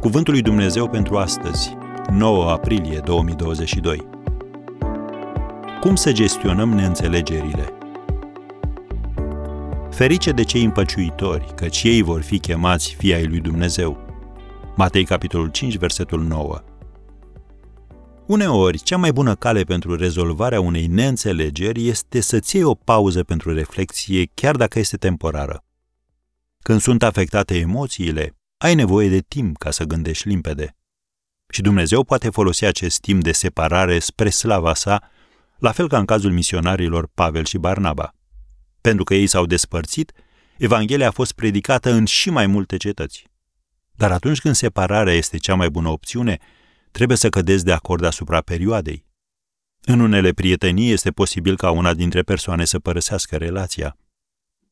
Cuvântul lui Dumnezeu pentru astăzi, 9 aprilie 2022. Cum să gestionăm neînțelegerile? Ferice de cei împăciuitori, căci ei vor fi chemați fii ai lui Dumnezeu. Matei, capitolul 5, versetul 9. Uneori, cea mai bună cale pentru rezolvarea unei neînțelegeri este să-ți iei o pauză pentru reflexie, chiar dacă este temporară. Când sunt afectate emoțiile, ai nevoie de timp ca să gândești limpede. Și Dumnezeu poate folosi acest timp de separare spre slava sa, la fel ca în cazul misionarilor Pavel și Barnaba. Pentru că ei s-au despărțit, Evanghelia a fost predicată în și mai multe cetăți. Dar atunci când separarea este cea mai bună opțiune, trebuie să cădeți de acord asupra perioadei. În unele prietenii este posibil ca una dintre persoane să părăsească relația.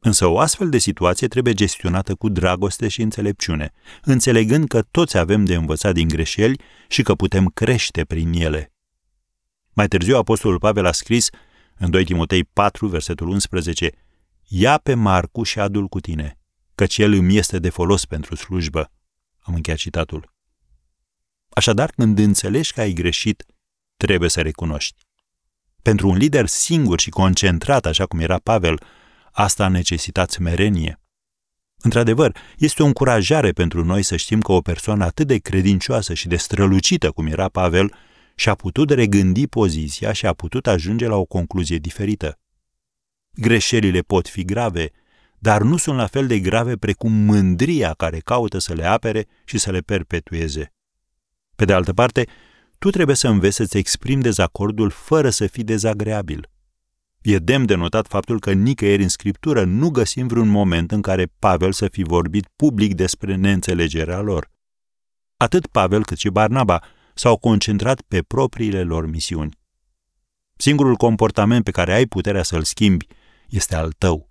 Însă o astfel de situație trebuie gestionată cu dragoste și înțelepciune, înțelegând că toți avem de învățat din greșeli și că putem crește prin ele. Mai târziu, Apostolul Pavel a scris în 2 Timotei 4, versetul 11, Ia pe Marcu și adul cu tine, căci el îmi este de folos pentru slujbă. Am încheiat citatul. Așadar, când înțelegi că ai greșit, trebuie să recunoști. Pentru un lider singur și concentrat, așa cum era Pavel, asta a necesitat smerenie. Într-adevăr, este o încurajare pentru noi să știm că o persoană atât de credincioasă și de strălucită cum era Pavel și-a putut regândi poziția și a putut ajunge la o concluzie diferită. Greșelile pot fi grave, dar nu sunt la fel de grave precum mândria care caută să le apere și să le perpetueze. Pe de altă parte, tu trebuie să înveți să-ți exprimi dezacordul fără să fii dezagreabil. E demn de notat faptul că nicăieri în Scriptură nu găsim vreun moment în care Pavel să fi vorbit public despre neînțelegerea lor. Atât Pavel cât și Barnaba s-au concentrat pe propriile lor misiuni. Singurul comportament pe care ai puterea să-l schimbi este al tău.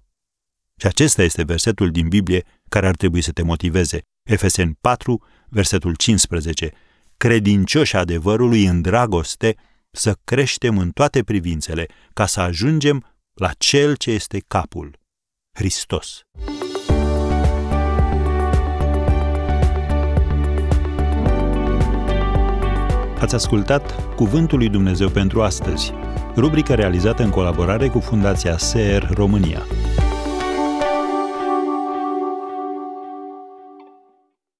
Și acesta este versetul din Biblie care ar trebui să te motiveze. Efeseni 4, versetul 15. Credincioși adevărului în dragoste, să creștem în toate privințele, ca să ajungem la Cel ce este capul, Hristos. Ați ascultat Cuvântul lui Dumnezeu pentru astăzi, rubrica realizată în colaborare cu Fundația SER România.